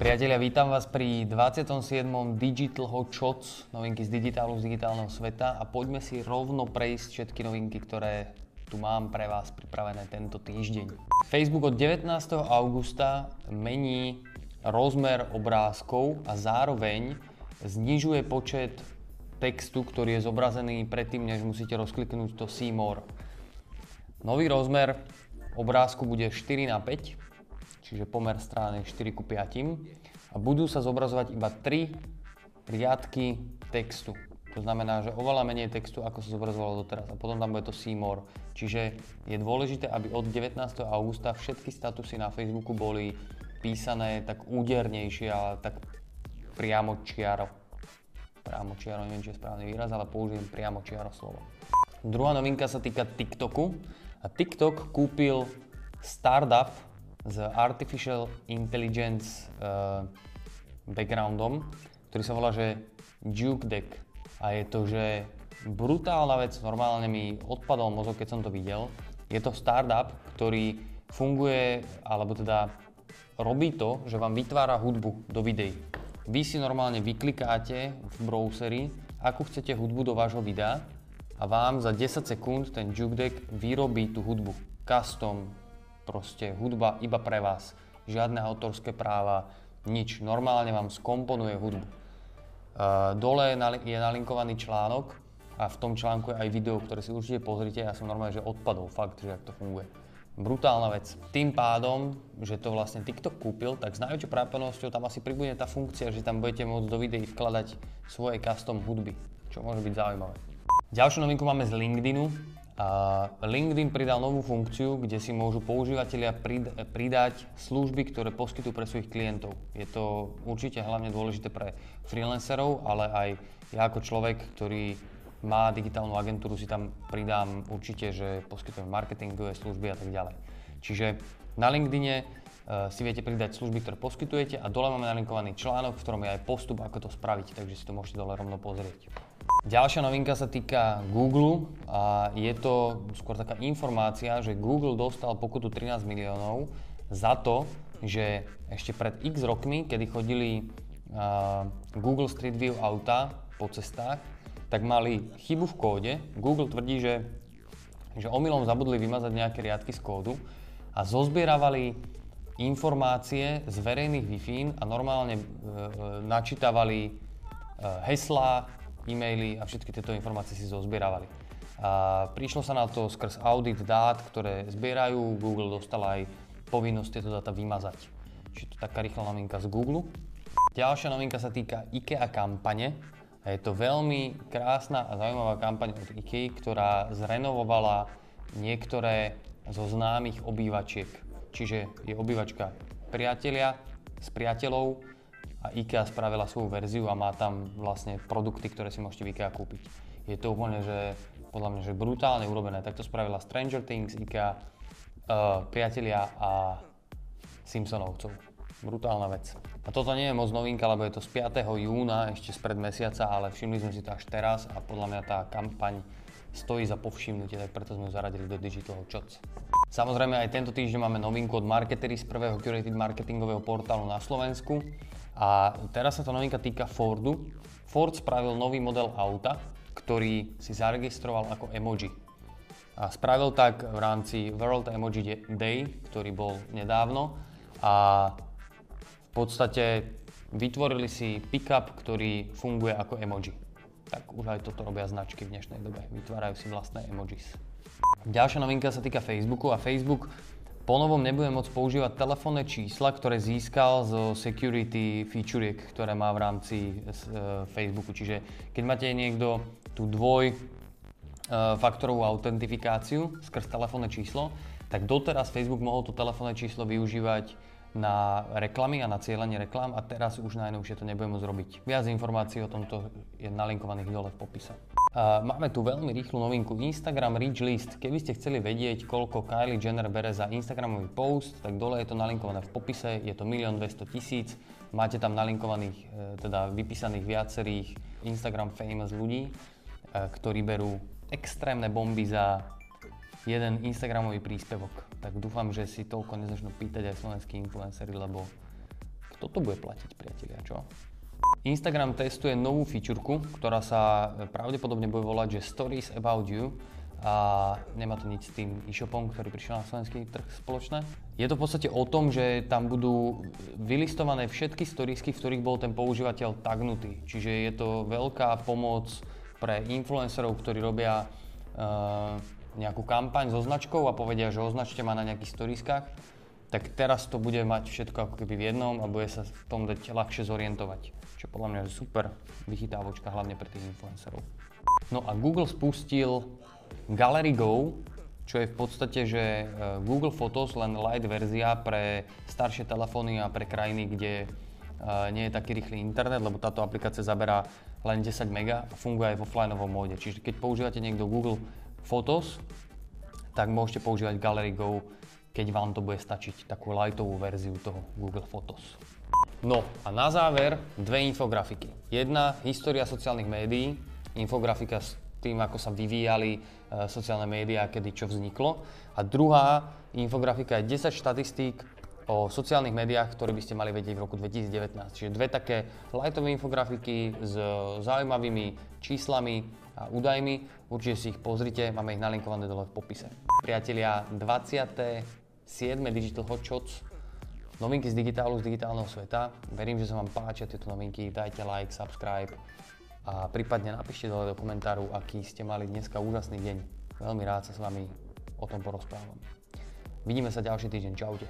Priatelia, vítam vás pri 27. Digital Hot Shots, novinky z digitálu, z digitálneho sveta a poďme si rovno prejsť všetky novinky, ktoré tu mám pre vás pripravené tento týždeň. Facebook od 19. augusta mení rozmer obrázkov a zároveň znižuje počet textu, ktorý je zobrazený predtým, než musíte rozkliknúť to See More. Nový rozmer obrázku bude 4 na 5 čiže pomer strany 4 ku 5 a budú sa zobrazovať iba 3 riadky textu. To znamená, že oveľa menej textu, ako sa zobrazovalo doteraz. A potom tam bude to see more. Čiže je dôležité, aby od 19. augusta všetky statusy na Facebooku boli písané tak údernejšie a tak priamo čiaro. Priamo čiaro, neviem, či je správny výraz, ale použijem priamo čiaro slovo. Druhá novinka sa týka TikToku. A TikTok kúpil startup, s Artificial Intelligence uh, backgroundom, ktorý sa volá, že Duke Deck. A je to, že brutálna vec, normálne mi odpadol mozog, keď som to videl. Je to startup, ktorý funguje, alebo teda robí to, že vám vytvára hudbu do videí. Vy si normálne vyklikáte v browseri, akú chcete hudbu do vášho videa a vám za 10 sekúnd ten Juke Deck vyrobí tú hudbu. Custom, proste hudba iba pre vás. Žiadne autorské práva, nič. Normálne vám skomponuje hudbu. Uh, dole je nalinkovaný článok a v tom článku je aj video, ktoré si určite pozrite. Ja som normálne, že odpadol, fakt, že ak to funguje. Brutálna vec. Tým pádom, že to vlastne TikTok kúpil, tak s najväčšou pravdepodobnosťou tam asi pribude tá funkcia, že tam budete môcť do videí vkladať svoje custom hudby, čo môže byť zaujímavé. Ďalšiu novinku máme z LinkedInu. LinkedIn pridal novú funkciu, kde si môžu používateľia pridať služby, ktoré poskytujú pre svojich klientov. Je to určite hlavne dôležité pre freelancerov, ale aj ja ako človek, ktorý má digitálnu agentúru, si tam pridám určite, že poskytujem marketingové služby a tak ďalej. Čiže na LinkedIne e, si viete pridať služby, ktoré poskytujete a dole máme nalinkovaný článok, v ktorom je aj postup, ako to spraviť, takže si to môžete dole rovno pozrieť. Ďalšia novinka sa týka Google a je to skôr taká informácia, že Google dostal pokutu 13 miliónov za to, že ešte pred x rokmi, kedy chodili uh, Google Street View auta po cestách, tak mali chybu v kóde. Google tvrdí, že, že omylom zabudli vymazať nejaké riadky z kódu a zozbieravali informácie z verejných wi a normálne e, e, načítavali e, heslá, e-maily a všetky tieto informácie si zozbieravali. A prišlo sa na to skrz audit dát, ktoré zbierajú. Google dostal aj povinnosť tieto dáta vymazať. Čiže to je taká rýchla novinka z Google. Ďalšia novinka sa týka IKEA kampane. A je to veľmi krásna a zaujímavá kampaň od IKEA, ktorá zrenovovala niektoré zo známych obývačiek. Čiže je obývačka priatelia s priateľov a IKEA spravila svoju verziu a má tam vlastne produkty, ktoré si môžete v IKEA kúpiť. Je to úplne, že podľa mňa, že brutálne urobené. Tak to spravila Stranger Things, IKEA, uh, priatelia a Simpsonovcov. Brutálna vec. A toto nie je moc novinka, lebo je to z 5. júna, ešte spred mesiaca, ale všimli sme si to až teraz a podľa mňa tá kampaň stojí za povšimnutie, tak preto sme ju zaradili do Digital Shots. Samozrejme aj tento týždeň máme novinku od Marketery z prvého curated marketingového portálu na Slovensku. A teraz sa tá novinka týka Fordu. Ford spravil nový model auta, ktorý si zaregistroval ako emoji. A spravil tak v rámci World Emoji Day, ktorý bol nedávno. A v podstate vytvorili si pickup, ktorý funguje ako emoji. Tak už aj toto robia značky v dnešnej dobe. Vytvárajú si vlastné emojis. Ďalšia novinka sa týka Facebooku a Facebook ponovom nebudem môcť používať telefónne čísla, ktoré získal zo security featuriek, ktoré má v rámci uh, Facebooku. Čiže keď máte niekto tú dvoj uh, faktorovú autentifikáciu skrz telefónne číslo, tak doteraz Facebook mohol to telefónne číslo využívať na reklamy a na cieľenie reklám a teraz už najnovšie to nebudeme môcť robiť. Viac informácií o tomto je nalinkovaných dole v popise. Máme tu veľmi rýchlu novinku Instagram Reach List. Keby ste chceli vedieť, koľko Kylie Jenner bere za Instagramový post, tak dole je to nalinkované v popise, je to 1 200 tisíc. Máte tam nalinkovaných, e, teda vypísaných viacerých Instagram famous ľudí, e, ktorí berú extrémne bomby za jeden Instagramový príspevok. Tak dúfam, že si toľko nezačnú pýtať aj slovenskí influencery, lebo toto bude platiť, priatelia, čo? Instagram testuje novú fičurku, ktorá sa pravdepodobne bude volať, že Stories About You a nemá to nič s tým e-shopom, ktorý prišiel na slovenský trh spoločné. Je to v podstate o tom, že tam budú vylistované všetky storiesky, v ktorých bol ten používateľ tagnutý. Čiže je to veľká pomoc pre influencerov, ktorí robia uh, nejakú kampaň so značkou a povedia, že označte ma na nejakých storieskách, tak teraz to bude mať všetko ako keby v jednom a bude sa v tom dať ľahšie zorientovať. Čo podľa mňa je super vychytávočka hlavne pre tých influencerov. No a Google spustil Gallery Go, čo je v podstate, že e, Google Photos len light verzia pre staršie telefóny a pre krajiny, kde e, nie je taký rýchly internet, lebo táto aplikácia zaberá len 10 mega a funguje aj v offlineovom móde. Čiže keď používate niekto Google Photos, tak môžete používať Gallery Go, keď vám to bude stačiť, takú lightovú verziu toho Google Photos. No a na záver dve infografiky. Jedna, história sociálnych médií, infografika s tým, ako sa vyvíjali e, sociálne médiá, kedy čo vzniklo. A druhá infografika je 10 štatistík o sociálnych médiách, ktoré by ste mali vedieť v roku 2019. Čiže dve také lightové infografiky s zaujímavými číslami a údajmi. Určite si ich pozrite, máme ich nalinkované dole v popise. Priatelia, 27. Digital Hot Shots, novinky z digitálu, z digitálneho sveta. Verím, že sa vám páčia tieto novinky, dajte like, subscribe a prípadne napíšte dole do komentáru, aký ste mali dneska úžasný deň. Veľmi rád sa s vami o tom porozprávam. Vidíme sa ďalší týždeň. Čaute.